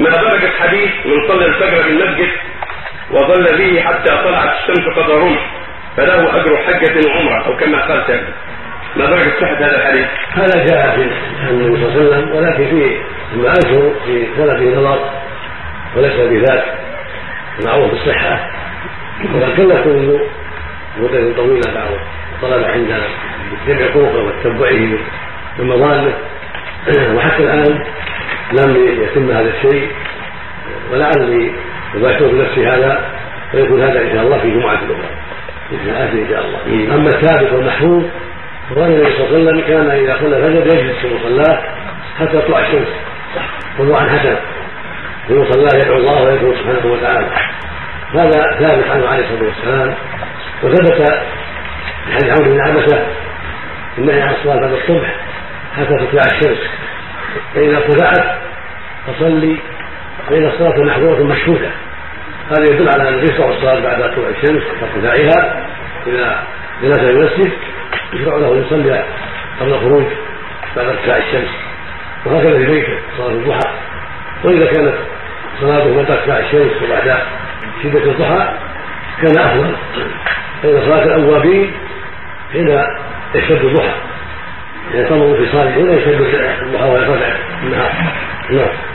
ما درجة حديث من صلى الفجر في المسجد وظل به حتى طلعت الشمس قد رمح فله أجر حجة وعمرة أو كما قال سابق ما درجة صحة هذا الحديث؟ هذا جاء في النبي صلى الله عليه وسلم ولكن في ما انكر في سلفه نظر وليس بذاك معروف بالصحة. وقد كلفت منذ مدة طويلة بعض الطلبة عندنا بجمع طرقه وتتبعه ومظانه وحتى الآن لم يتم هذا الشيء ولعلي أباشر بنفسي هذا ويكون هذا إن شاء الله في جمعة الأخرى. في إن شاء الله. أما الثابت والمحفوظ فقال النبي صلى الله عليه وسلم كان إذا صلى الفجر يجلس في مصلاه حتى تطلع الشمس. طلوعا حسنا في مصلاه يدعو الله ويذكر سبحانه وتعالى. هذا ثابت عنه عليه الصلاة والسلام. وثبت في حديث عمرو بن عبسة النهي عن الصلاه بعد الصبح حتى تطلع الشمس. فإذا ارتفعت فصلي فان الصلاة محظورة مشهودة. هذا يدل على أن يشرع الصلاه بعد طلوع الشمس وارتفاعها إذا جلس في المسجد يشرع له أن يصلي قبل الخروج بعد ارتفاع الشمس. وهكذا في بيته صلاة الضحى. وإذا كانت صلاته بعد ارتفاع الشمس وبعد شدة الضحى كان أفضل. فإن صلاة الأوابين حين يشتد الضحى يعني تنظر في صالح هنا يشتد الضحى Yes